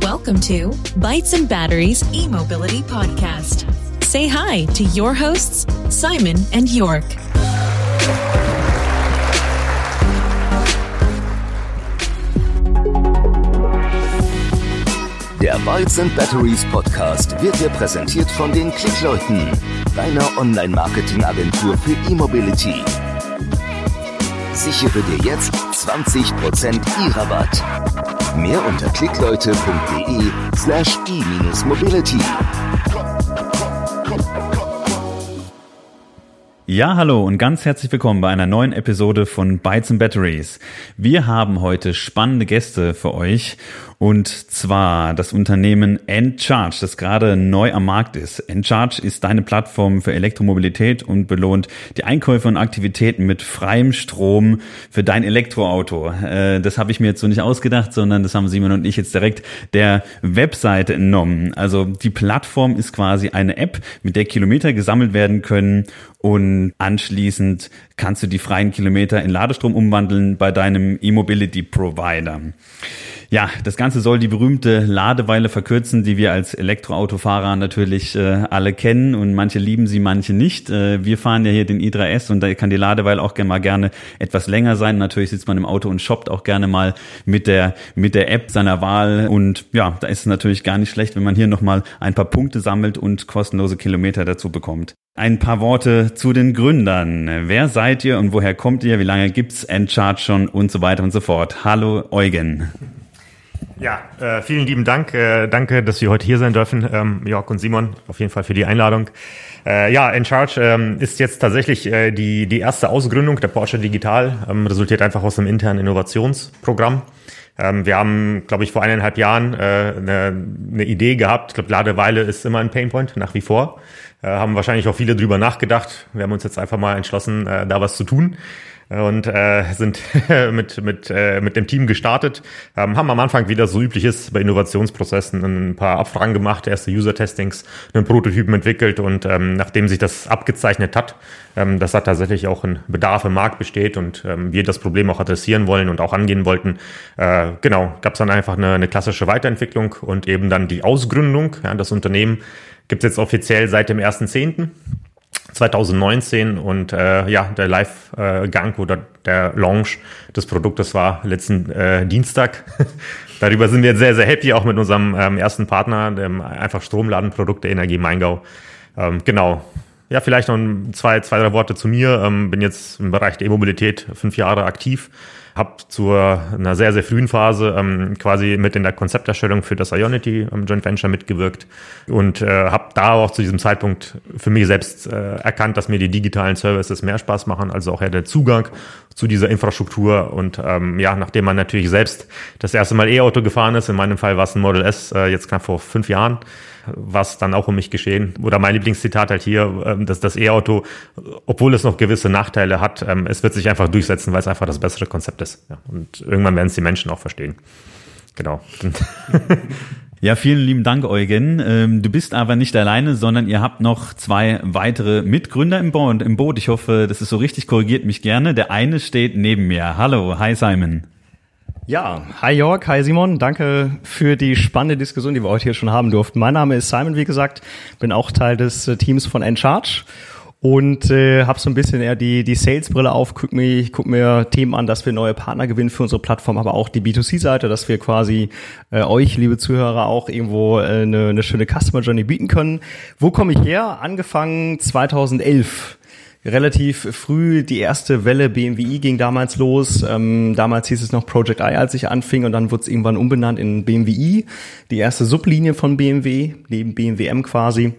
Welcome to Bytes and Batteries e-mobility podcast. Say hi to your hosts, Simon and York. Der Bytes and Batteries Podcast wird dir präsentiert von den Klickleuten, deiner Online-Marketing-Agentur für E-Mobility. Sichere dir jetzt 20% E-Rabatt. Mehr unter klickleute.de slash e-mobility. Ja, hallo und ganz herzlich willkommen bei einer neuen Episode von Bytes and Batteries. Wir haben heute spannende Gäste für euch und zwar das Unternehmen Encharge, das gerade neu am Markt ist. Encharge ist deine Plattform für Elektromobilität und belohnt die Einkäufe und Aktivitäten mit freiem Strom für dein Elektroauto. Äh, das habe ich mir jetzt so nicht ausgedacht, sondern das haben Simon und ich jetzt direkt der Webseite entnommen. Also die Plattform ist quasi eine App, mit der Kilometer gesammelt werden können und anschließend kannst du die freien Kilometer in Ladestrom umwandeln bei deinem E-Mobility Provider. Ja, das Ganze soll die berühmte Ladeweile verkürzen, die wir als Elektroautofahrer natürlich äh, alle kennen und manche lieben sie, manche nicht. Äh, wir fahren ja hier den i3S und da kann die Ladeweile auch gerne mal gerne etwas länger sein. Natürlich sitzt man im Auto und shoppt auch gerne mal mit der mit der App seiner Wahl und ja, da ist es natürlich gar nicht schlecht, wenn man hier nochmal ein paar Punkte sammelt und kostenlose Kilometer dazu bekommt. Ein paar Worte zu den Gründern. Wer seid ihr und woher kommt ihr? Wie lange gibt's Encharge schon und so weiter und so fort? Hallo Eugen. Ja, äh, vielen lieben Dank. Äh, danke, dass wir heute hier sein dürfen, ähm, Jörg und Simon, auf jeden Fall für die Einladung. Äh, ja, Encharge ähm, ist jetzt tatsächlich äh, die, die erste Ausgründung der Porsche Digital, ähm, resultiert einfach aus einem internen Innovationsprogramm. Ähm, wir haben, glaube ich, vor eineinhalb Jahren äh, eine, eine Idee gehabt. Ich glaube, Ladeweile ist immer ein Painpoint, nach wie vor. Äh, haben wahrscheinlich auch viele drüber nachgedacht. Wir haben uns jetzt einfach mal entschlossen, äh, da was zu tun und äh, sind mit, mit, äh, mit dem Team gestartet, ähm, haben am Anfang, wie das so üblich ist, bei Innovationsprozessen ein paar Abfragen gemacht, erste User-Testings, einen Prototypen entwickelt und ähm, nachdem sich das abgezeichnet hat, ähm, dass da tatsächlich auch ein Bedarf im Markt besteht und ähm, wir das Problem auch adressieren wollen und auch angehen wollten, äh, genau, gab es dann einfach eine, eine klassische Weiterentwicklung und eben dann die Ausgründung. Ja, das Unternehmen gibt es jetzt offiziell seit dem 1.10. 2019 und äh, ja, der Live-Gang oder der Launch des Produktes war letzten äh, Dienstag. Darüber sind wir sehr, sehr happy, auch mit unserem ähm, ersten Partner, dem einfach Stromladenprodukt der Energie Maingau. Ähm, genau. Ja, vielleicht noch zwei, zwei, drei Worte zu mir. Ähm, bin jetzt im Bereich der E-Mobilität fünf Jahre aktiv habe zu einer sehr, sehr frühen Phase ähm, quasi mit in der Konzepterstellung für das Ionity ähm, Joint Venture mitgewirkt und äh, habe da auch zu diesem Zeitpunkt für mich selbst äh, erkannt, dass mir die digitalen Services mehr Spaß machen, also auch ja der Zugang zu dieser Infrastruktur und ähm, ja, nachdem man natürlich selbst das erste Mal E-Auto gefahren ist, in meinem Fall war es ein Model S, äh, jetzt knapp vor fünf Jahren, was dann auch um mich geschehen. Oder mein Lieblingszitat halt hier, ähm, dass das E-Auto, obwohl es noch gewisse Nachteile hat, ähm, es wird sich einfach durchsetzen, weil es einfach das bessere Konzept ist. Und irgendwann werden es die Menschen auch verstehen. Genau. Ja, vielen lieben Dank, Eugen. Ähm, du bist aber nicht alleine, sondern ihr habt noch zwei weitere Mitgründer im Boot. Ich hoffe, das ist so richtig, korrigiert mich gerne. Der eine steht neben mir. Hallo, hi Simon. Ja, hi Jörg, hi Simon, danke für die spannende Diskussion, die wir heute hier schon haben durften. Mein Name ist Simon, wie gesagt, bin auch Teil des äh, Teams von Encharge und äh, habe so ein bisschen eher die, die Sales-Brille auf, guck mir, guck mir Themen an, dass wir neue Partner gewinnen für unsere Plattform, aber auch die B2C-Seite, dass wir quasi äh, euch, liebe Zuhörer, auch irgendwo äh, eine, eine schöne Customer Journey bieten können. Wo komme ich her? Angefangen 2011 relativ früh die erste Welle BMWi ging damals los. Ähm, damals hieß es noch Project I, als ich anfing, und dann wurde es irgendwann umbenannt in BMWi, die erste Sublinie von BMW, neben BMWM quasi.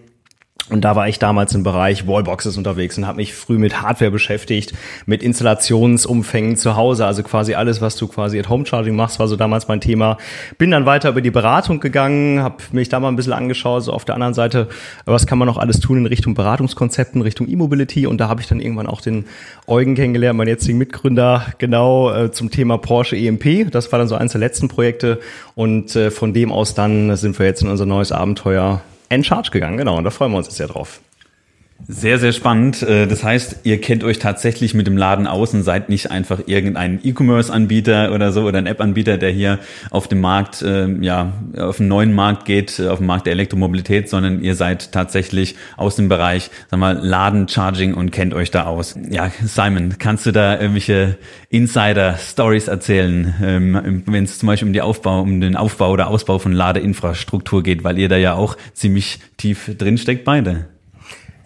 Und da war ich damals im Bereich Wallboxes unterwegs und habe mich früh mit Hardware beschäftigt, mit Installationsumfängen zu Hause, also quasi alles, was du quasi at Home Charging machst, war so damals mein Thema. Bin dann weiter über die Beratung gegangen, habe mich da mal ein bisschen angeschaut, so auf der anderen Seite, was kann man noch alles tun in Richtung Beratungskonzepten, Richtung E-Mobility und da habe ich dann irgendwann auch den Eugen kennengelernt, meinen jetzigen Mitgründer, genau äh, zum Thema Porsche EMP. Das war dann so eines der letzten Projekte und äh, von dem aus dann sind wir jetzt in unser neues Abenteuer Encharge gegangen, genau. Und da freuen wir uns jetzt ja drauf. Sehr, sehr spannend. Äh, das heißt, ihr kennt euch tatsächlich mit dem Laden aus und seid nicht einfach irgendein E-Commerce-Anbieter oder so oder ein App-Anbieter, der hier auf dem Markt, äh, ja, auf einen neuen Markt geht, äh, auf den Markt der Elektromobilität, sondern ihr seid tatsächlich aus dem Bereich, sag mal, Laden, Charging und kennt euch da aus. Ja, Simon, kannst du da irgendwelche Insider-Stories erzählen, ähm, wenn es zum Beispiel um die Aufbau, um den Aufbau oder Ausbau von Ladeinfrastruktur geht, weil ihr da ja auch ziemlich tief drinsteckt beide?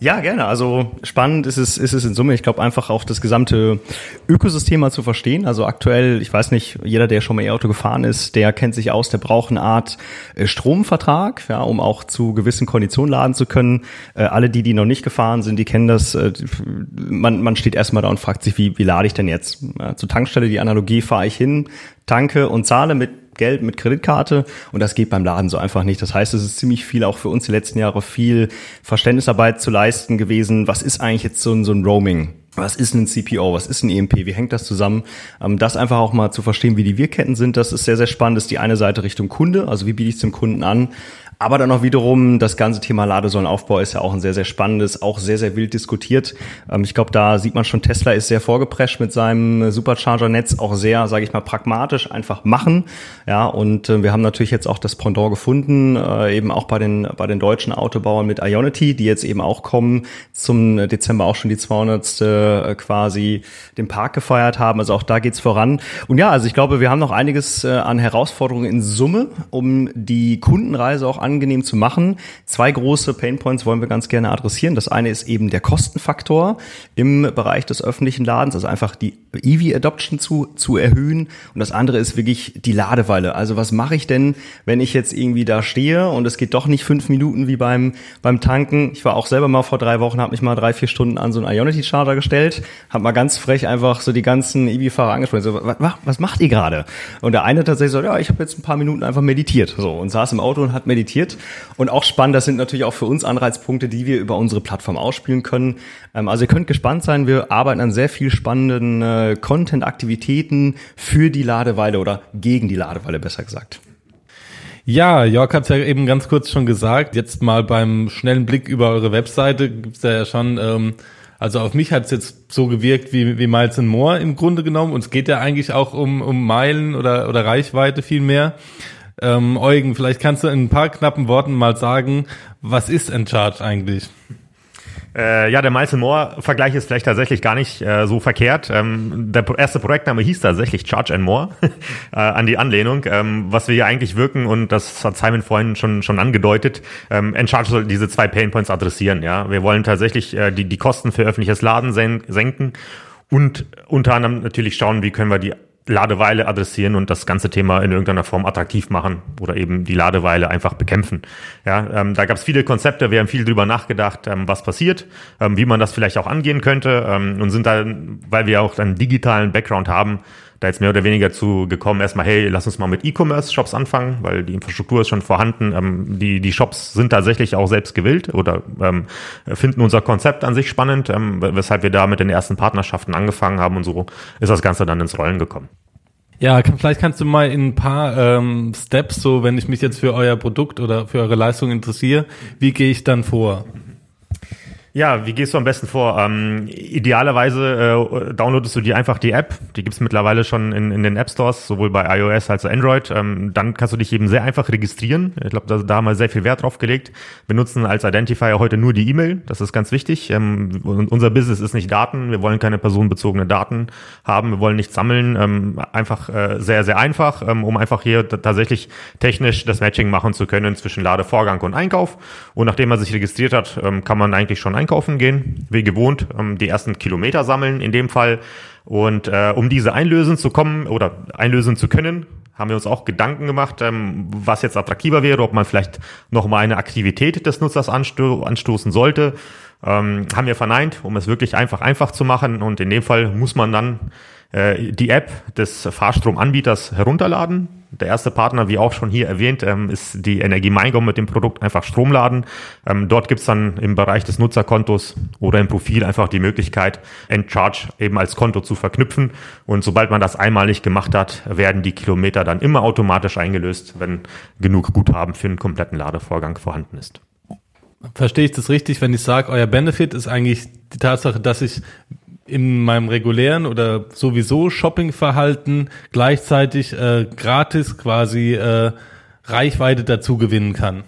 Ja, gerne. Also spannend ist es, ist es in Summe. Ich glaube einfach auch das gesamte Ökosystem mal zu verstehen. Also aktuell, ich weiß nicht, jeder, der schon mal E-Auto gefahren ist, der kennt sich aus, der braucht eine Art äh, Stromvertrag, ja, um auch zu gewissen Konditionen laden zu können. Äh, alle, die, die noch nicht gefahren sind, die kennen das. Äh, man, man steht erstmal da und fragt sich, wie, wie lade ich denn jetzt? Zur Tankstelle, die Analogie, fahre ich hin, tanke und zahle mit Geld mit Kreditkarte und das geht beim Laden so einfach nicht. Das heißt, es ist ziemlich viel auch für uns die letzten Jahre viel Verständnisarbeit zu leisten gewesen. Was ist eigentlich jetzt so ein, so ein Roaming? Was ist ein CPO? Was ist ein EMP? Wie hängt das zusammen? Ähm, das einfach auch mal zu verstehen, wie die Wirkketten sind, das ist sehr, sehr spannend. Das ist die eine Seite Richtung Kunde, also wie biete ich es dem Kunden an? Aber dann auch wiederum, das ganze Thema Ladesäulenaufbau ist ja auch ein sehr, sehr spannendes, auch sehr, sehr wild diskutiert. Ähm, ich glaube, da sieht man schon, Tesla ist sehr vorgeprescht mit seinem Supercharger-Netz, auch sehr, sage ich mal, pragmatisch einfach machen. Ja, und äh, wir haben natürlich jetzt auch das Pendant gefunden, äh, eben auch bei den, bei den deutschen Autobauern mit Ionity, die jetzt eben auch kommen, zum Dezember auch schon die 200. Äh, quasi den Park gefeiert haben. Also auch da geht's voran. Und ja, also ich glaube, wir haben noch einiges an Herausforderungen in Summe, um die Kundenreise auch angenehm zu machen. Zwei große Painpoints wollen wir ganz gerne adressieren. Das eine ist eben der Kostenfaktor im Bereich des öffentlichen Ladens, also einfach die EV-Adoption zu, zu erhöhen. Und das andere ist wirklich die Ladeweile. Also was mache ich denn, wenn ich jetzt irgendwie da stehe und es geht doch nicht fünf Minuten wie beim, beim Tanken. Ich war auch selber mal vor drei Wochen, habe mich mal drei, vier Stunden an so einen Ionity-Charger gestellt, habe mal ganz frech einfach so die ganzen EV-Fahrer angesprochen. So, was, was macht ihr gerade? Und der eine tatsächlich so, ja, ich habe jetzt ein paar Minuten einfach meditiert. So und saß im Auto und hat meditiert reflektiert. Und auch spannend, das sind natürlich auch für uns Anreizpunkte, die wir über unsere Plattform ausspielen können. Ähm, also ihr könnt gespannt sein, wir arbeiten an sehr viel spannenden äh, Content-Aktivitäten für die Ladeweile oder gegen die Ladeweile besser gesagt. Ja, Jörg hat es ja eben ganz kurz schon gesagt. Jetzt mal beim schnellen Blick über eure Webseite gibt's da ja schon, ähm, also auf mich hat es jetzt so gewirkt wie, wie Miles and More im Grunde genommen. Und es geht ja eigentlich auch um, um Meilen oder, oder Reichweite viel mehr. Ähm, Eugen, vielleicht kannst du in ein paar knappen Worten mal sagen, was ist Encharge eigentlich? Äh, ja, der Miles More-Vergleich ist vielleicht tatsächlich gar nicht äh, so verkehrt. Ähm, der erste Projektname hieß tatsächlich Charge and More äh, an die Anlehnung. Ähm, was wir hier eigentlich wirken, und das hat Simon vorhin schon, schon angedeutet, ähm, Encharge soll diese zwei Painpoints adressieren. Ja, Wir wollen tatsächlich äh, die, die Kosten für öffentliches Laden sen senken und unter anderem natürlich schauen, wie können wir die Ladeweile adressieren und das ganze Thema in irgendeiner Form attraktiv machen oder eben die Ladeweile einfach bekämpfen. Ja, ähm, da gab es viele Konzepte, wir haben viel drüber nachgedacht, ähm, was passiert, ähm, wie man das vielleicht auch angehen könnte ähm, und sind da, weil wir auch einen digitalen Background haben, da jetzt mehr oder weniger zu gekommen, erstmal, hey, lass uns mal mit E-Commerce-Shops anfangen, weil die Infrastruktur ist schon vorhanden. Ähm, die, die Shops sind tatsächlich auch selbst gewillt oder ähm, finden unser Konzept an sich spannend, ähm, weshalb wir da mit den ersten Partnerschaften angefangen haben und so ist das Ganze dann ins Rollen gekommen. Ja, kann, vielleicht kannst du mal in ein paar ähm, Steps, so wenn ich mich jetzt für euer Produkt oder für eure Leistung interessiere, wie gehe ich dann vor? Ja, wie gehst du am besten vor? Ähm, idealerweise äh, downloadest du dir einfach die App. Die gibt's mittlerweile schon in, in den App Stores, sowohl bei iOS als auch Android. Ähm, dann kannst du dich eben sehr einfach registrieren. Ich glaube, da, da haben wir sehr viel Wert drauf gelegt. Wir nutzen als Identifier heute nur die E-Mail. Das ist ganz wichtig. Ähm, unser Business ist nicht Daten. Wir wollen keine personenbezogene Daten haben. Wir wollen nichts sammeln. Ähm, einfach äh, sehr, sehr einfach, ähm, um einfach hier tatsächlich technisch das Matching machen zu können zwischen Ladevorgang und Einkauf. Und nachdem man sich registriert hat, ähm, kann man eigentlich schon einkaufen einkaufen gehen, wie gewohnt, ähm, die ersten Kilometer sammeln in dem Fall. Und äh, um diese einlösen zu kommen oder einlösen zu können, haben wir uns auch Gedanken gemacht, ähm, was jetzt attraktiver wäre, ob man vielleicht noch mal eine Aktivität des Nutzers ansto anstoßen sollte. Ähm, haben wir verneint, um es wirklich einfach einfach zu machen. Und in dem Fall muss man dann äh, die App des Fahrstromanbieters herunterladen. Der erste Partner, wie auch schon hier erwähnt, ähm, ist die Energie MyGo mit dem Produkt einfach Stromladen. Ähm, dort gibt's dann im Bereich des Nutzerkontos oder im Profil einfach die Möglichkeit, Endcharge eben als Konto zu verknüpfen. Und sobald man das einmalig gemacht hat, werden die Kilometer dann immer automatisch eingelöst, wenn genug Guthaben für einen kompletten Ladevorgang vorhanden ist. Verstehe ich das richtig, wenn ich sage, euer Benefit ist eigentlich die Tatsache, dass ich in meinem regulären oder sowieso Shoppingverhalten gleichzeitig äh, gratis quasi äh, Reichweite dazu gewinnen kann.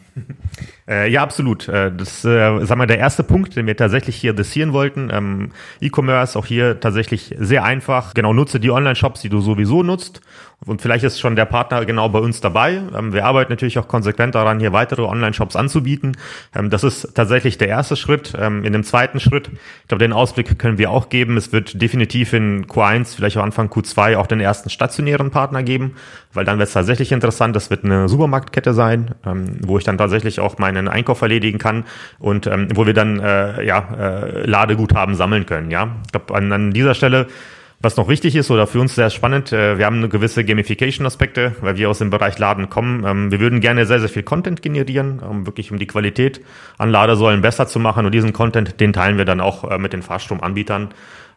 Äh, ja, absolut. Äh, das äh, sagen wir, der erste Punkt, den wir tatsächlich hier adressieren wollten. Ähm, E-Commerce auch hier tatsächlich sehr einfach. Genau, nutze die Online-Shops, die du sowieso nutzt. Und vielleicht ist schon der Partner genau bei uns dabei. Ähm, wir arbeiten natürlich auch konsequent daran, hier weitere Online-Shops anzubieten. Ähm, das ist tatsächlich der erste Schritt. Ähm, in dem zweiten Schritt, ich glaube, den Ausblick können wir auch geben. Es wird definitiv in Q1, vielleicht auch Anfang Q2 auch den ersten stationären Partner geben, weil dann wird es tatsächlich interessant. Das wird eine Supermarktkette sein, ähm, wo ich dann tatsächlich auch meinen Einkauf erledigen kann und ähm, wo wir dann äh, ja, äh, Ladeguthaben sammeln können. Ja, ich glaube, an, an dieser Stelle was noch wichtig ist oder für uns sehr spannend, äh, wir haben eine gewisse Gamification-Aspekte, weil wir aus dem Bereich Laden kommen. Ähm, wir würden gerne sehr, sehr viel Content generieren, um wirklich um die Qualität an Ladesäulen besser zu machen. Und diesen Content, den teilen wir dann auch äh, mit den Fahrstromanbietern,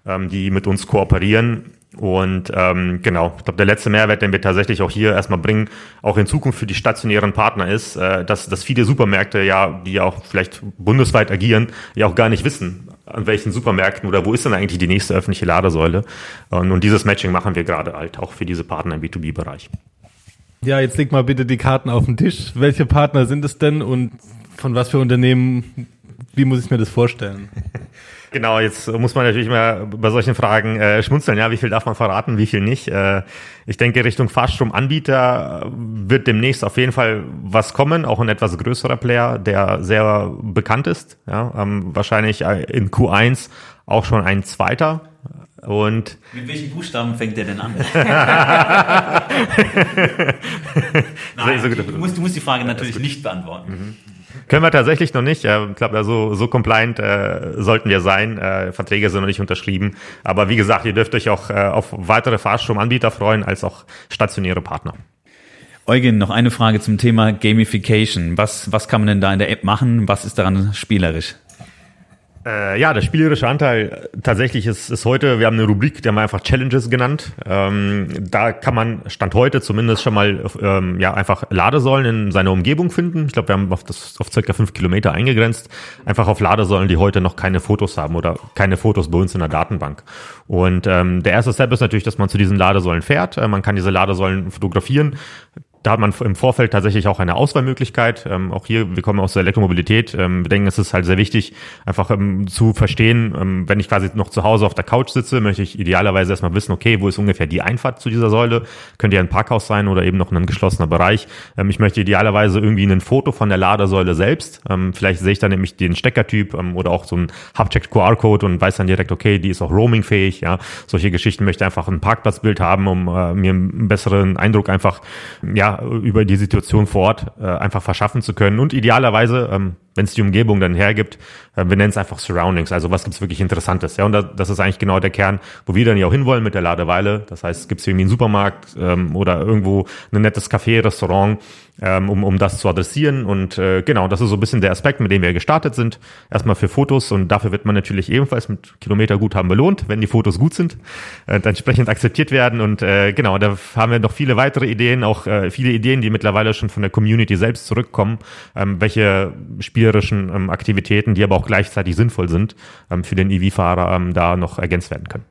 ähm, die mit uns kooperieren. Und ähm, genau, ich glaube, der letzte Mehrwert, den wir tatsächlich auch hier erstmal bringen, auch in Zukunft für die stationären Partner ist, äh, dass, dass viele Supermärkte ja, die ja auch vielleicht bundesweit agieren, ja auch gar nicht wissen, an welchen Supermärkten oder wo ist denn eigentlich die nächste öffentliche Ladesäule. Und, und dieses Matching machen wir gerade halt auch für diese Partner im B2B-Bereich. Ja, jetzt leg mal bitte die Karten auf den Tisch. Welche Partner sind es denn und von was für Unternehmen, wie muss ich mir das vorstellen? Genau, jetzt muss man natürlich mal bei solchen Fragen äh, schmunzeln. Ja, wie viel darf man verraten, wie viel nicht? Äh, ich denke, Richtung Fahrstromanbieter wird demnächst auf jeden Fall was kommen, auch ein etwas größerer Player, der sehr bekannt ist. Ja, ähm, wahrscheinlich äh, in Q1 auch schon ein zweiter. Und mit welchen Buchstaben fängt der denn an? Nein, du, musst, du musst die Frage natürlich nicht beantworten. Mhm. Können wir tatsächlich noch nicht. Ich glaube, so, so compliant äh, sollten wir sein. Äh, Verträge sind noch nicht unterschrieben. Aber wie gesagt, ihr dürft euch auch äh, auf weitere Fahrstromanbieter freuen, als auch stationäre Partner. Eugen, noch eine Frage zum Thema Gamification. Was, was kann man denn da in der App machen? Was ist daran spielerisch? Äh, ja, der spielerische Anteil tatsächlich ist, ist heute, wir haben eine Rubrik, die haben wir einfach Challenges genannt. Ähm, da kann man Stand heute zumindest schon mal ähm, ja einfach Ladesäulen in seiner Umgebung finden. Ich glaube, wir haben auf, das, auf circa fünf Kilometer eingegrenzt. Einfach auf Ladesäulen, die heute noch keine Fotos haben oder keine Fotos bei uns in der Datenbank. Und ähm, der erste Step ist natürlich, dass man zu diesen Ladesäulen fährt. Äh, man kann diese Ladesäulen fotografieren da hat man im Vorfeld tatsächlich auch eine Auswahlmöglichkeit. Ähm, auch hier, wir kommen aus der Elektromobilität. Ähm, wir denken, es ist halt sehr wichtig, einfach ähm, zu verstehen, ähm, wenn ich quasi noch zu Hause auf der Couch sitze, möchte ich idealerweise erstmal wissen, okay, wo ist ungefähr die Einfahrt zu dieser Säule? Könnte ja ein Parkhaus sein oder eben noch ein geschlossener Bereich. Ähm, ich möchte idealerweise irgendwie ein Foto von der Ladesäule selbst. Ähm, vielleicht sehe ich dann nämlich den Steckertyp oder auch so ein Hubchecked QR-Code und weiß dann direkt, okay, die ist auch roamingfähig. Ja, solche Geschichten möchte einfach ein Parkplatzbild haben, um äh, mir einen besseren Eindruck einfach, ja, über die Situation vor Ort äh, einfach verschaffen zu können. Und idealerweise ähm, wenn es die Umgebung dann hergibt, äh, wir nennen es einfach Surroundings, also was gibt's wirklich Interessantes. Ja, und das, das ist eigentlich genau der Kern, wo wir dann ja auch hinwollen mit der Ladeweile. Das heißt, gibt's irgendwie einen Supermarkt ähm, oder irgendwo ein nettes Café, Restaurant, ähm, um, um das zu adressieren. Und äh, genau, das ist so ein bisschen der Aspekt, mit dem wir gestartet sind. Erstmal für Fotos und dafür wird man natürlich ebenfalls mit Kilometerguthaben belohnt, wenn die Fotos gut sind, äh, entsprechend akzeptiert werden. Und äh, genau, da haben wir noch viele weitere Ideen, auch äh, viele Ideen, die mittlerweile schon von der Community selbst zurückkommen, ähm, welche Spiele spielerischen ähm, Aktivitäten, die aber auch gleichzeitig sinnvoll sind, ähm, für den EV-Fahrer ähm, da noch ergänzt werden können.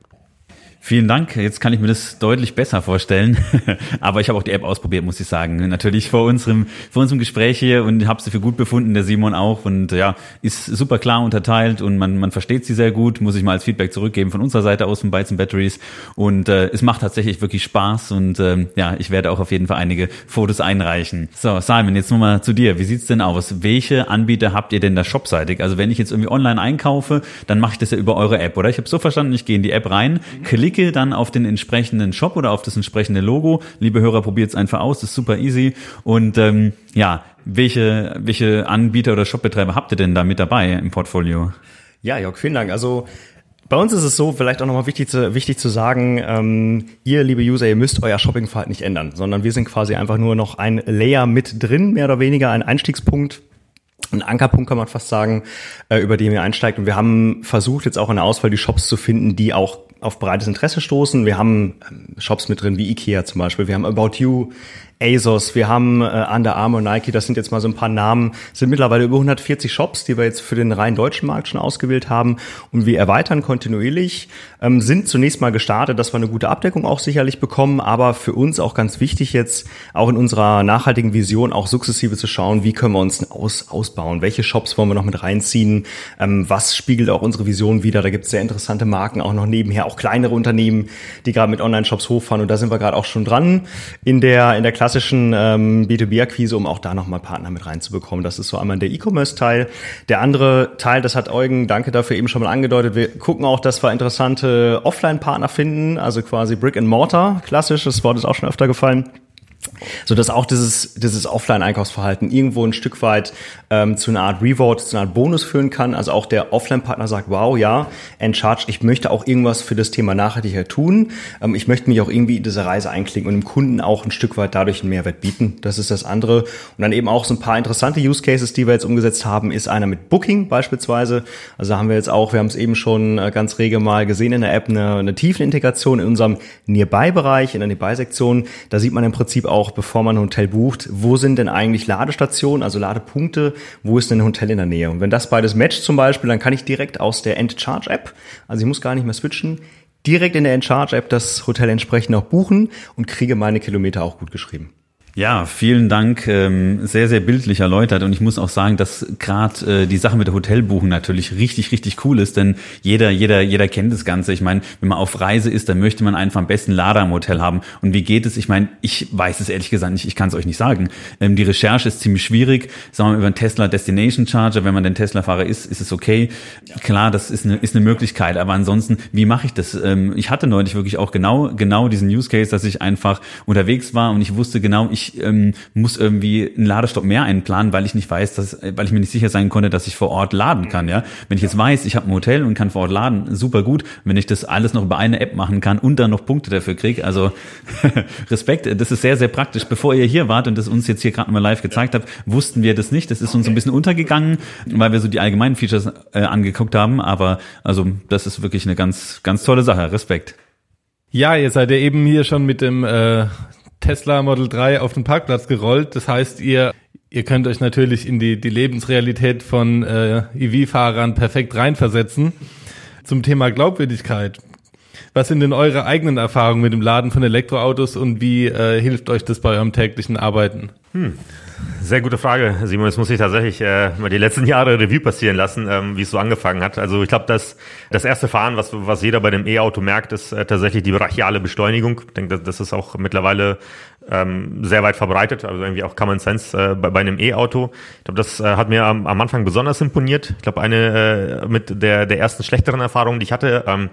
Vielen Dank. Jetzt kann ich mir das deutlich besser vorstellen. Aber ich habe auch die App ausprobiert, muss ich sagen. Natürlich vor unserem, vor unserem Gespräch hier und habe sie für gut befunden, der Simon auch. Und ja, ist super klar unterteilt und man, man versteht sie sehr gut. Muss ich mal als Feedback zurückgeben von unserer Seite aus von Bytes and Batteries. Und äh, es macht tatsächlich wirklich Spaß. Und ähm, ja, ich werde auch auf jeden Fall einige Fotos einreichen. So, Simon, jetzt nochmal zu dir. Wie sieht's denn aus? Welche Anbieter habt ihr denn da shopseitig? Also wenn ich jetzt irgendwie online einkaufe, dann mache ich das ja über eure App, oder? Ich habe so verstanden, ich gehe in die App rein, klicke klicke dann auf den entsprechenden Shop oder auf das entsprechende Logo. Liebe Hörer, probiert es einfach aus, ist super easy. Und ähm, ja, welche, welche Anbieter oder Shopbetreiber habt ihr denn da mit dabei im Portfolio? Ja, Jörg, vielen Dank. Also bei uns ist es so, vielleicht auch nochmal wichtig zu, wichtig zu sagen, ähm, ihr, liebe User, ihr müsst euer Shoppingverhalten nicht ändern, sondern wir sind quasi einfach nur noch ein Layer mit drin, mehr oder weniger ein Einstiegspunkt, ein Ankerpunkt kann man fast sagen, äh, über den ihr einsteigt. Und wir haben versucht, jetzt auch in der Auswahl die Shops zu finden, die auch auf breites Interesse stoßen. Wir haben ähm, Shops mit drin wie Ikea zum Beispiel. Wir haben About You, ASOS, wir haben äh, Under Armour, Nike, das sind jetzt mal so ein paar Namen, sind mittlerweile über 140 Shops, die wir jetzt für den rein deutschen Markt schon ausgewählt haben. Und wir erweitern kontinuierlich, ähm, sind zunächst mal gestartet, dass wir eine gute Abdeckung auch sicherlich bekommen, aber für uns auch ganz wichtig jetzt, auch in unserer nachhaltigen Vision auch sukzessive zu schauen, wie können wir uns aus, ausbauen, welche Shops wollen wir noch mit reinziehen, ähm, was spiegelt auch unsere Vision wieder, da gibt es sehr interessante Marken auch noch nebenher, auch kleinere Unternehmen, die gerade mit Online-Shops hochfahren. Und da sind wir gerade auch schon dran. In der, in der Klasse klassischen ähm, B2B-Akquise, um auch da nochmal Partner mit reinzubekommen. Das ist so einmal der E-Commerce-Teil. Der andere Teil, das hat Eugen, danke dafür eben schon mal angedeutet, wir gucken auch, dass wir interessante Offline-Partner finden, also quasi Brick and Mortar, klassisch, das Wort ist auch schon öfter gefallen so dass auch dieses, dieses Offline-Einkaufsverhalten irgendwo ein Stück weit ähm, zu einer Art Reward, zu einer Art Bonus führen kann. Also auch der Offline-Partner sagt, wow, ja, Encharge, ich möchte auch irgendwas für das Thema Nachhaltigkeit tun. Ähm, ich möchte mich auch irgendwie in diese Reise einklicken und dem Kunden auch ein Stück weit dadurch einen Mehrwert bieten. Das ist das andere. Und dann eben auch so ein paar interessante Use Cases, die wir jetzt umgesetzt haben, ist einer mit Booking beispielsweise. Also haben wir jetzt auch, wir haben es eben schon äh, ganz rege mal gesehen in der App, eine, eine Tiefenintegration in unserem Nearby-Bereich, in der Nearby-Sektion. Da sieht man im Prinzip auch, bevor man ein Hotel bucht, wo sind denn eigentlich Ladestationen, also Ladepunkte, wo ist denn ein Hotel in der Nähe? Und wenn das beides matcht zum Beispiel, dann kann ich direkt aus der End-Charge-App, also ich muss gar nicht mehr switchen, direkt in der End-Charge-App das Hotel entsprechend auch buchen und kriege meine Kilometer auch gut geschrieben. Ja, vielen Dank. Ähm, sehr, sehr bildlich erläutert. Und ich muss auch sagen, dass gerade äh, die Sache mit der Hotelbuchung natürlich richtig, richtig cool ist, denn jeder, jeder, jeder kennt das Ganze. Ich meine, wenn man auf Reise ist, dann möchte man einfach am besten Lader im Hotel haben. Und wie geht es? Ich meine, ich weiß es ehrlich gesagt nicht, ich kann es euch nicht sagen. Ähm, die Recherche ist ziemlich schwierig. Sagen wir mal über einen Tesla Destination Charger, wenn man den Tesla-Fahrer ist, ist es okay. Klar, das ist eine, ist eine Möglichkeit. Aber ansonsten, wie mache ich das? Ähm, ich hatte neulich wirklich auch genau, genau diesen Use Case, dass ich einfach unterwegs war und ich wusste genau, ich ich ähm, muss irgendwie einen Ladestopp mehr einplanen, weil ich nicht weiß, dass, weil ich mir nicht sicher sein konnte, dass ich vor Ort laden kann. Ja, wenn ich jetzt weiß, ich habe ein Hotel und kann vor Ort laden, super gut. Wenn ich das alles noch über eine App machen kann und dann noch Punkte dafür kriege, also Respekt, das ist sehr sehr praktisch. Bevor ihr hier wart und das uns jetzt hier gerade mal live gezeigt habt, wussten wir das nicht. Das ist uns ein bisschen untergegangen, weil wir so die allgemeinen Features äh, angeguckt haben. Aber also das ist wirklich eine ganz ganz tolle Sache. Respekt. Ja, ihr seid ja eben hier schon mit dem äh, Tesla Model 3 auf den Parkplatz gerollt. Das heißt, ihr ihr könnt euch natürlich in die, die Lebensrealität von äh, EV-Fahrern perfekt reinversetzen. Zum Thema Glaubwürdigkeit. Was sind denn eure eigenen Erfahrungen mit dem Laden von Elektroautos und wie äh, hilft euch das bei eurem täglichen Arbeiten? Hm. Sehr gute Frage, Simon. Jetzt muss ich tatsächlich äh, mal die letzten Jahre Revue passieren lassen, ähm, wie es so angefangen hat. Also ich glaube, dass das erste Fahren, was, was jeder bei dem E-Auto merkt, ist äh, tatsächlich die brachiale Beschleunigung. Ich denke, das, das ist auch mittlerweile ähm, sehr weit verbreitet, also irgendwie auch Common Sense äh, bei, bei einem E-Auto. Ich glaube, das äh, hat mir am, am Anfang besonders imponiert. Ich glaube, eine äh, mit der, der ersten schlechteren Erfahrungen, die ich hatte, ähm,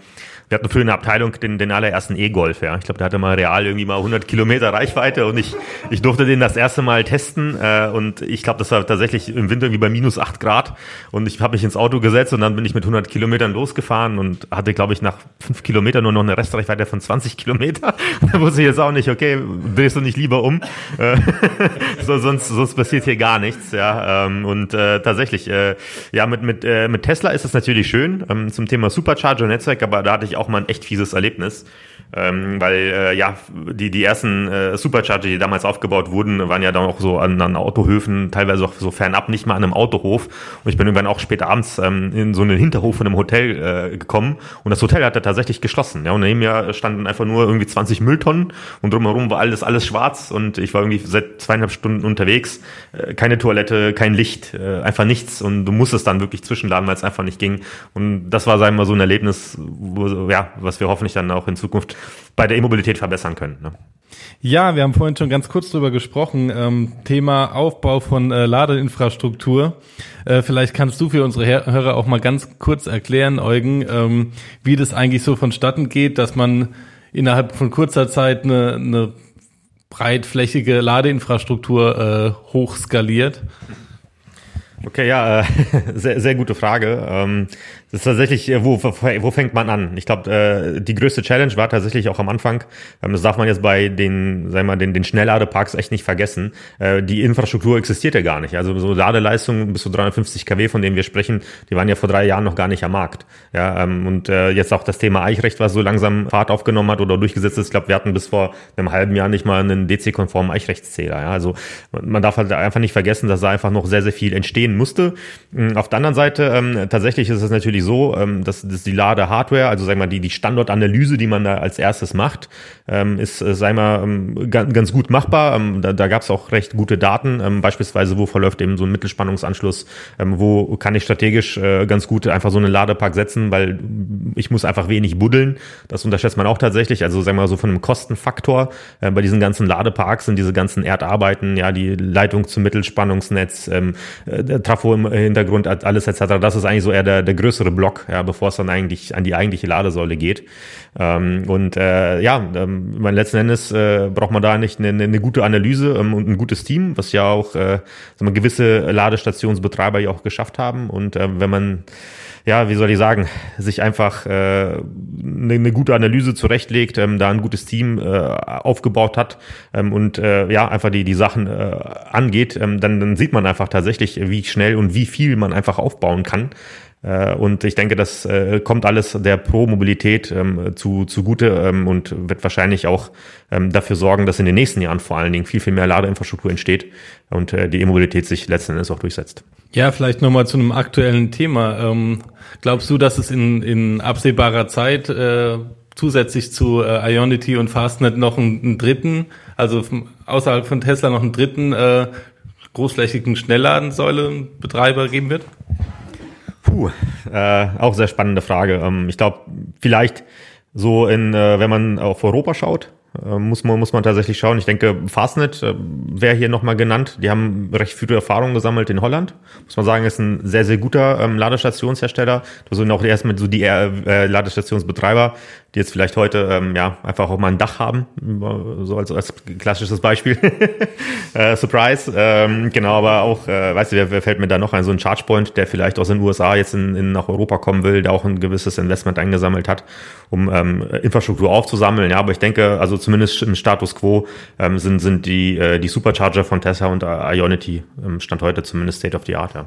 wir hatten für eine Abteilung den, den allerersten E-Golf, ja. Ich glaube, der hatte mal real irgendwie mal 100 Kilometer Reichweite und ich, ich durfte den das erste Mal testen äh, und ich glaube, das war tatsächlich im Winter irgendwie bei minus 8 Grad und ich habe mich ins Auto gesetzt und dann bin ich mit 100 Kilometern losgefahren und hatte, glaube ich, nach 5 Kilometern nur noch eine Restreichweite von 20 Kilometer. da wusste ich jetzt auch nicht, okay, drehst du nicht lieber um? Äh, so, sonst, sonst passiert hier gar nichts, ja. Ähm, und äh, tatsächlich, äh, ja, mit, mit, äh, mit Tesla ist es natürlich schön ähm, zum Thema Supercharger-Netzwerk, aber da hatte ich auch mal ein echt fieses Erlebnis. Ähm, weil äh, ja, die, die ersten äh, Supercharger, die damals aufgebaut wurden, waren ja dann auch so an, an Autohöfen, teilweise auch so fernab, nicht mal an einem Autohof. Und ich bin irgendwann auch spät abends ähm, in so einen Hinterhof von einem Hotel äh, gekommen und das Hotel hatte tatsächlich geschlossen. Ja, und neben mir standen einfach nur irgendwie 20 Mülltonnen und drumherum war alles, alles schwarz und ich war irgendwie seit zweieinhalb Stunden unterwegs. Äh, keine Toilette, kein Licht, äh, einfach nichts und du musstest dann wirklich zwischenladen, weil es einfach nicht ging. Und das war, sagen wir mal, so ein Erlebnis, wo, ja, was wir hoffentlich dann auch in Zukunft bei der E-Mobilität verbessern können. Ne? Ja, wir haben vorhin schon ganz kurz drüber gesprochen. Ähm, Thema Aufbau von äh, Ladeinfrastruktur. Äh, vielleicht kannst du für unsere Hörer auch mal ganz kurz erklären, Eugen, ähm, wie das eigentlich so vonstatten geht, dass man innerhalb von kurzer Zeit eine, eine breitflächige Ladeinfrastruktur äh, hochskaliert. Okay, ja, äh, sehr, sehr gute Frage. Ähm, das ist tatsächlich, äh, wo, wo fängt man an? Ich glaube, äh, die größte Challenge war tatsächlich auch am Anfang, ähm, das darf man jetzt bei den, sagen wir mal, den, den Schnellladeparks echt nicht vergessen, äh, die Infrastruktur existiert ja gar nicht. Also so Ladeleistungen bis zu 350 kW, von denen wir sprechen, die waren ja vor drei Jahren noch gar nicht am Markt. Ja, ähm, und äh, jetzt auch das Thema Eichrecht, was so langsam Fahrt aufgenommen hat oder durchgesetzt ist. Ich glaube, wir hatten bis vor einem halben Jahr nicht mal einen DC-konformen Eichrechtszähler. Ja, also man darf halt einfach nicht vergessen, dass da einfach noch sehr, sehr viel entstehen musste. Ähm, auf der anderen Seite, ähm, tatsächlich ist es natürlich so, ähm, dass, dass die Lade-Hardware, also sagen wir mal, die, die Standortanalyse, die man da als erstes macht, ähm, ist, äh, sagen wir, ähm, ganz, ganz gut machbar. Ähm, da da gab es auch recht gute Daten, ähm, beispielsweise, wo verläuft eben so ein Mittelspannungsanschluss, ähm, wo kann ich strategisch äh, ganz gut einfach so einen Ladepark setzen, weil ich muss einfach wenig buddeln. Das unterschätzt man auch tatsächlich. Also sagen wir mal so von einem Kostenfaktor. Äh, bei diesen ganzen Ladeparks sind diese ganzen Erdarbeiten, ja, die Leitung zum Mittelspannungsnetz, ähm, äh, Trafo im Hintergrund, alles etc. Das ist eigentlich so eher der, der größere Block, ja, bevor es dann eigentlich an die eigentliche Ladesäule geht. Ähm, und äh, ja, ähm, mein letzten Endes äh, braucht man da nicht eine, eine gute Analyse ähm, und ein gutes Team, was ja auch äh, wir, gewisse Ladestationsbetreiber ja auch geschafft haben. Und äh, wenn man ja, wie soll ich sagen, sich einfach äh, eine, eine gute Analyse zurechtlegt, ähm, da ein gutes Team äh, aufgebaut hat ähm, und äh, ja, einfach die, die Sachen äh, angeht, ähm, dann, dann sieht man einfach tatsächlich, wie schnell und wie viel man einfach aufbauen kann. Äh, und ich denke, das äh, kommt alles der Pro-Mobilität ähm, zu, zugute ähm, und wird wahrscheinlich auch ähm, dafür sorgen, dass in den nächsten Jahren vor allen Dingen viel, viel mehr Ladeinfrastruktur entsteht und äh, die E-Mobilität sich letzten Endes auch durchsetzt. Ja, vielleicht nochmal zu einem aktuellen Thema. Ähm, glaubst du, dass es in, in absehbarer Zeit äh, zusätzlich zu äh, Ionity und Fastnet noch einen, einen dritten, also außerhalb von Tesla noch einen dritten äh, großflächigen Schnellladensäulenbetreiber geben wird? Puh, äh, auch sehr spannende Frage. Ähm, ich glaube, vielleicht so in, äh, wenn man auf Europa schaut, äh, muss man, muss man tatsächlich schauen. Ich denke, Fastnet äh, wäre hier nochmal genannt. Die haben recht viele Erfahrungen gesammelt in Holland. Muss man sagen, ist ein sehr, sehr guter ähm, Ladestationshersteller. Da sind auch erstmal so die äh, Ladestationsbetreiber, die jetzt vielleicht heute ähm, ja einfach auch mal ein Dach haben, so als, als klassisches Beispiel. äh, Surprise, ähm, genau, aber auch, äh, weißt du, wer, wer fällt mir da noch ein, so ein Chargepoint, der vielleicht aus den USA jetzt in, in nach Europa kommen will, der auch ein gewisses Investment eingesammelt hat, um ähm, Infrastruktur aufzusammeln. Ja, aber ich denke, also zumindest im Status quo ähm, sind sind die äh, die Supercharger von Tesla und Ionity ähm, stand heute zumindest State of the Art. Ja.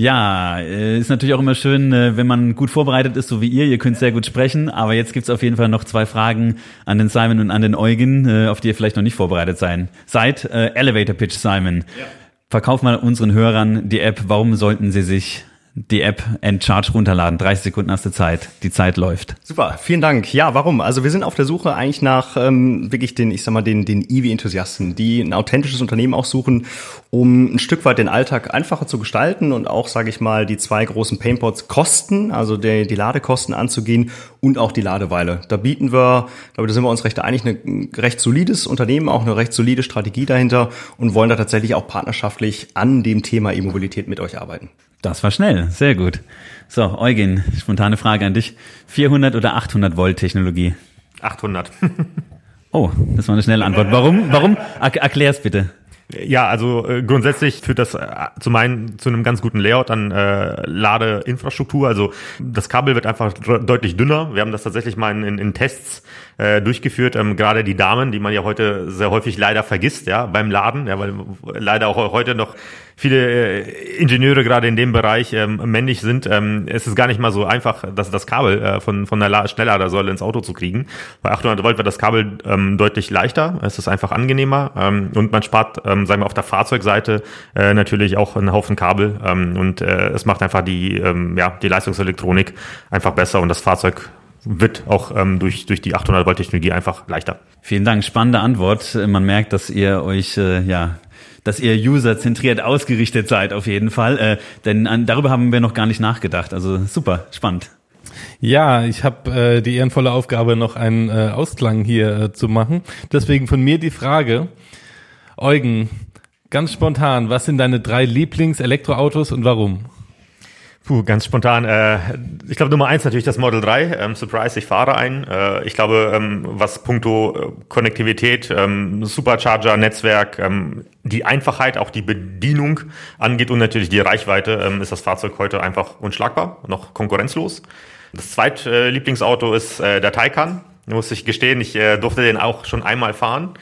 Ja, äh, ist natürlich auch immer schön, äh, wenn man gut vorbereitet ist, so wie ihr. Ihr könnt sehr gut sprechen, aber jetzt gibt's auf jeden Fall noch zwei Fragen an den Simon und an den Eugen, äh, auf die ihr vielleicht noch nicht vorbereitet sein seid. Elevator Pitch, Simon. Ja. Verkauf mal unseren Hörern die App. Warum sollten sie sich die App Endcharge runterladen. 30 Sekunden hast du Zeit. Die Zeit läuft. Super, vielen Dank. Ja, warum? Also wir sind auf der Suche eigentlich nach ähm, wirklich den, ich sag mal, den, den EV-Enthusiasten, die ein authentisches Unternehmen auch suchen, um ein Stück weit den Alltag einfacher zu gestalten und auch, sage ich mal, die zwei großen Painpots Kosten, also die, die Ladekosten anzugehen und auch die Ladeweile. Da bieten wir, glaube da sind wir uns recht einig, ein recht solides Unternehmen, auch eine recht solide Strategie dahinter und wollen da tatsächlich auch partnerschaftlich an dem Thema E-Mobilität mit euch arbeiten. Das war schnell, sehr gut. So, Eugen, spontane Frage an dich. 400 oder 800 Volt Technologie? 800. oh, das war eine schnelle Antwort. Warum? Warum? erklär's bitte. Ja, also äh, grundsätzlich führt das äh, zu meinen zu einem ganz guten Layout an äh, Ladeinfrastruktur. Also das Kabel wird einfach deutlich dünner. Wir haben das tatsächlich mal in, in, in Tests äh, durchgeführt. Ähm, gerade die Damen, die man ja heute sehr häufig leider vergisst, ja, beim Laden, ja, weil leider auch heute noch viele äh, Ingenieure gerade in dem Bereich ähm, männlich sind. Ähm, es ist gar nicht mal so einfach, das, das Kabel äh, von, von der Schnellladersäule ins Auto zu kriegen. Bei 800 Volt wird das Kabel ähm, deutlich leichter. Es ist einfach angenehmer ähm, und man spart, ähm, sagen wir, auf der Fahrzeugseite äh, natürlich auch einen Haufen Kabel ähm, und äh, es macht einfach die, ähm, ja, die Leistungselektronik einfach besser und das Fahrzeug wird auch ähm, durch, durch die 800 Volt Technologie einfach leichter. Vielen Dank, spannende Antwort. Man merkt, dass ihr euch äh, ja dass ihr userzentriert ausgerichtet seid auf jeden Fall. Äh, denn an, darüber haben wir noch gar nicht nachgedacht. Also super, spannend. Ja, ich habe äh, die ehrenvolle Aufgabe, noch einen äh, Ausklang hier äh, zu machen. Deswegen von mir die Frage, Eugen, ganz spontan, was sind deine drei Lieblings-Elektroautos und warum? Puh, ganz spontan. Äh, ich glaube, Nummer eins natürlich das Model 3. Ähm, Surprise, ich fahre ein. Äh, ich glaube, ähm, was puncto äh, Konnektivität, ähm, Supercharger, Netzwerk, ähm, die Einfachheit, auch die Bedienung angeht und natürlich die Reichweite, ähm, ist das Fahrzeug heute einfach unschlagbar, noch konkurrenzlos. Das zweite Lieblingsauto ist äh, der Taycan. Muss ich gestehen, ich äh, durfte den auch schon einmal fahren.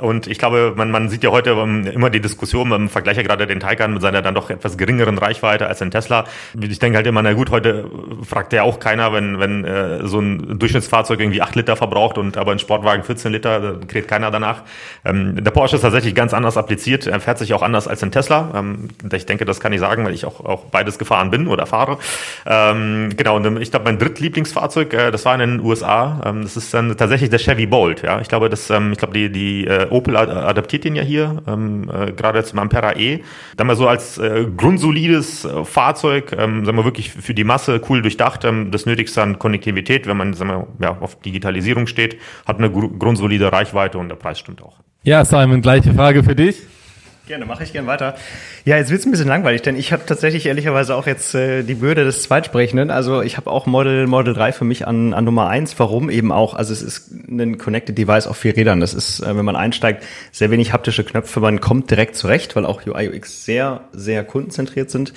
Und ich glaube, man, man sieht ja heute immer die Diskussion, man vergleicht ja gerade den Taycan mit seiner dann doch etwas geringeren Reichweite als den Tesla. Ich denke halt immer, na gut, heute fragt ja auch keiner, wenn, wenn äh, so ein Durchschnittsfahrzeug irgendwie acht Liter verbraucht und aber ein Sportwagen 14 Liter, da kriegt keiner danach. Ähm, der Porsche ist tatsächlich ganz anders appliziert, er fährt sich auch anders als ein Tesla. Ähm, ich denke, das kann ich sagen, weil ich auch, auch beides gefahren bin oder fahre. Ähm, genau, und ich glaube, mein drittlieblingsfahrzeug, äh, das war in den USA, ähm, das ist dann tatsächlich der Chevy Bolt. Ich glaube, das, ähm, ich glaube, die, die äh, Opel adaptiert den ja hier, ähm, äh, gerade zum Ampera E. Dann mal so als äh, grundsolides äh, Fahrzeug, ähm, sagen wir wirklich für die Masse cool durchdacht. Ähm, das Nötigste an Konnektivität, wenn man sagen wir, ja, auf Digitalisierung steht, hat eine gr grundsolide Reichweite und der Preis stimmt auch. Ja, Simon, gleiche Frage für dich. Gerne, mache ich gerne weiter. Ja, jetzt wird's ein bisschen langweilig, denn ich habe tatsächlich ehrlicherweise auch jetzt äh, die Bürde des Zweitsprechenden. Also ich habe auch Model Model 3 für mich an, an Nummer eins. Warum eben auch? Also es ist ein Connected Device auf vier Rädern. Das ist, äh, wenn man einsteigt, sehr wenig haptische Knöpfe. Man kommt direkt zurecht, weil auch UI UX sehr, sehr kundenzentriert sind.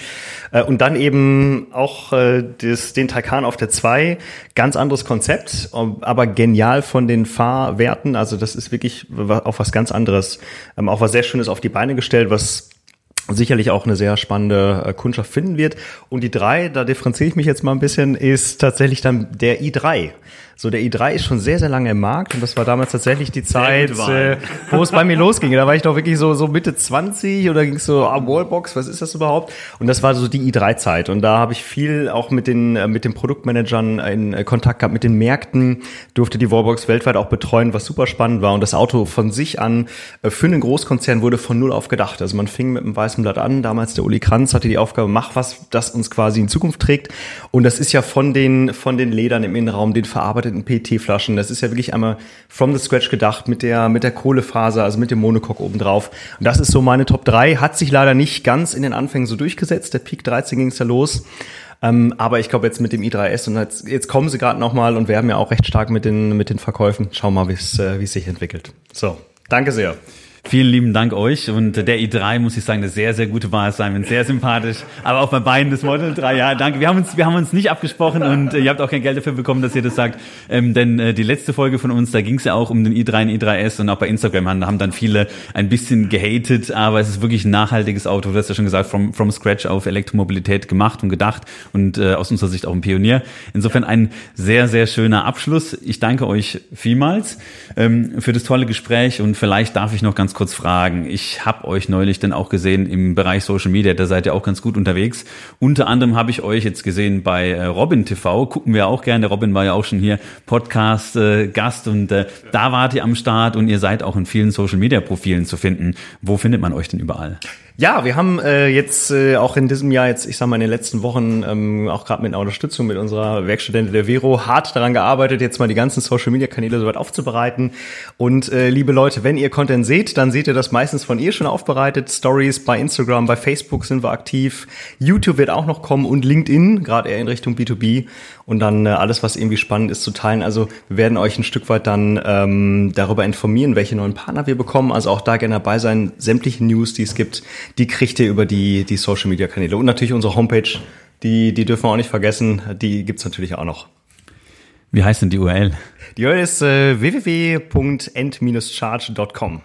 Äh, und dann eben auch äh, das, den Taycan auf der 2. Ganz anderes Konzept, aber genial von den Fahrwerten. Also das ist wirklich auch was ganz anderes. Ähm, auch was sehr Schönes auf die Beine gestellt, was sicherlich auch eine sehr spannende äh, Kundschaft finden wird. Und die drei, da differenziere ich mich jetzt mal ein bisschen, ist tatsächlich dann der i3. So, der i3 ist schon sehr, sehr lange im Markt und das war damals tatsächlich die Zeit, äh, wo es bei mir losging. Da war ich doch wirklich so, so Mitte 20 oder ging es so, ah, Wallbox, was ist das überhaupt? Und das war so die i3-Zeit und da habe ich viel auch mit den, äh, mit den Produktmanagern in äh, Kontakt gehabt, mit den Märkten, durfte die Wallbox weltweit auch betreuen, was super spannend war und das Auto von sich an äh, für einen Großkonzern wurde von null auf gedacht. Also man fing mit einem weißen Blatt an, damals der Uli Kranz hatte die Aufgabe, mach was, das uns quasi in Zukunft trägt und das ist ja von den, von den Ledern im Innenraum, den verarbeitet verarbeiteten PET-Flaschen. Das ist ja wirklich einmal from the scratch gedacht mit der, mit der Kohlefaser, also mit dem Monocoque obendrauf. Und das ist so meine Top 3. Hat sich leider nicht ganz in den Anfängen so durchgesetzt. Der Peak 13 ging es ja los. Ähm, aber ich glaube jetzt mit dem i3S und jetzt, jetzt kommen sie gerade nochmal und werben ja auch recht stark mit den, mit den Verkäufen. Schauen wir mal, wie äh, es sich entwickelt. So, danke sehr. Vielen lieben Dank euch. Und der i3, muss ich sagen, eine sehr, sehr gute Wahl, Simon. Sehr sympathisch. Aber auch bei beiden das Model 3. Ja, danke. Wir haben uns, wir haben uns nicht abgesprochen und äh, ihr habt auch kein Geld dafür bekommen, dass ihr das sagt. Ähm, denn äh, die letzte Folge von uns, da ging es ja auch um den i3 und i3S und auch bei Instagram haben, haben dann viele ein bisschen gehatet. Aber es ist wirklich ein nachhaltiges Auto. Du hast ja schon gesagt, from, from scratch auf Elektromobilität gemacht und gedacht und äh, aus unserer Sicht auch ein Pionier. Insofern ein sehr, sehr schöner Abschluss. Ich danke euch vielmals ähm, für das tolle Gespräch und vielleicht darf ich noch ganz kurz fragen. Ich habe euch neulich dann auch gesehen im Bereich Social Media, da seid ihr auch ganz gut unterwegs. Unter anderem habe ich euch jetzt gesehen bei äh, Robin TV, gucken wir auch gerne. Robin war ja auch schon hier Podcast äh, Gast und äh, da wart ihr am Start und ihr seid auch in vielen Social Media Profilen zu finden. Wo findet man euch denn überall? Ja, wir haben äh, jetzt äh, auch in diesem Jahr, jetzt ich sag mal in den letzten Wochen, ähm, auch gerade mit einer Unterstützung mit unserer Werkstudentin der Vero, hart daran gearbeitet, jetzt mal die ganzen Social-Media-Kanäle soweit aufzubereiten. Und äh, liebe Leute, wenn ihr Content seht, dann seht ihr das meistens von ihr schon aufbereitet. Stories bei Instagram, bei Facebook sind wir aktiv. YouTube wird auch noch kommen und LinkedIn, gerade eher in Richtung B2B. Und dann äh, alles, was irgendwie spannend ist, zu teilen. Also wir werden euch ein Stück weit dann ähm, darüber informieren, welche neuen Partner wir bekommen. Also auch da gerne dabei sein. Sämtliche News, die es gibt die kriegt ihr über die, die Social Media Kanäle. Und natürlich unsere Homepage, die, die dürfen wir auch nicht vergessen, die gibt's natürlich auch noch. Wie heißt denn die URL? Die URL ist äh, www.end-charge.com.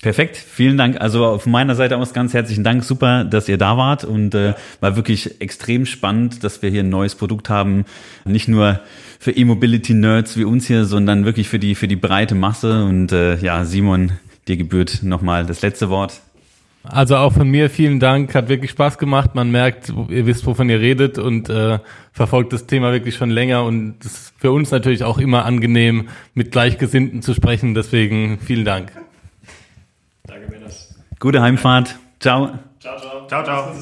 Perfekt, vielen Dank. Also auf meiner Seite aus ganz herzlichen Dank. Super, dass ihr da wart und äh, war wirklich extrem spannend, dass wir hier ein neues Produkt haben. Nicht nur für E-Mobility-Nerds wie uns hier, sondern wirklich für die für die breite Masse. Und äh, ja, Simon, dir gebührt nochmal das letzte Wort. Also auch von mir vielen Dank, hat wirklich Spaß gemacht. Man merkt, ihr wisst, wovon ihr redet und äh, verfolgt das Thema wirklich schon länger und es ist für uns natürlich auch immer angenehm, mit Gleichgesinnten zu sprechen. Deswegen vielen Dank. Danke, Männers. Gute Heimfahrt. Ciao. Ciao, ciao. Ciao, ciao.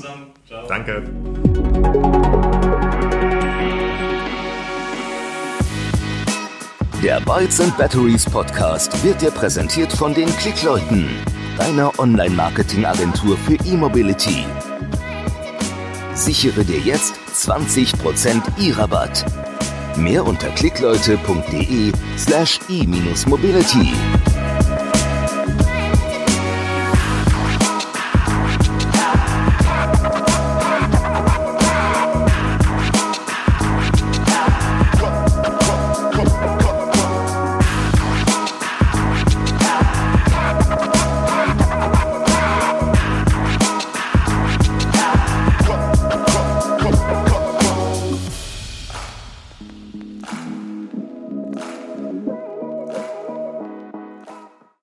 ciao. Danke. Der Bytes and Batteries Podcast wird dir präsentiert von den Klickleuten deiner Online-Marketing-Agentur für E-Mobility. Sichere dir jetzt 20% E-Rabatt. Mehr unter klickleute.de slash e-mobility.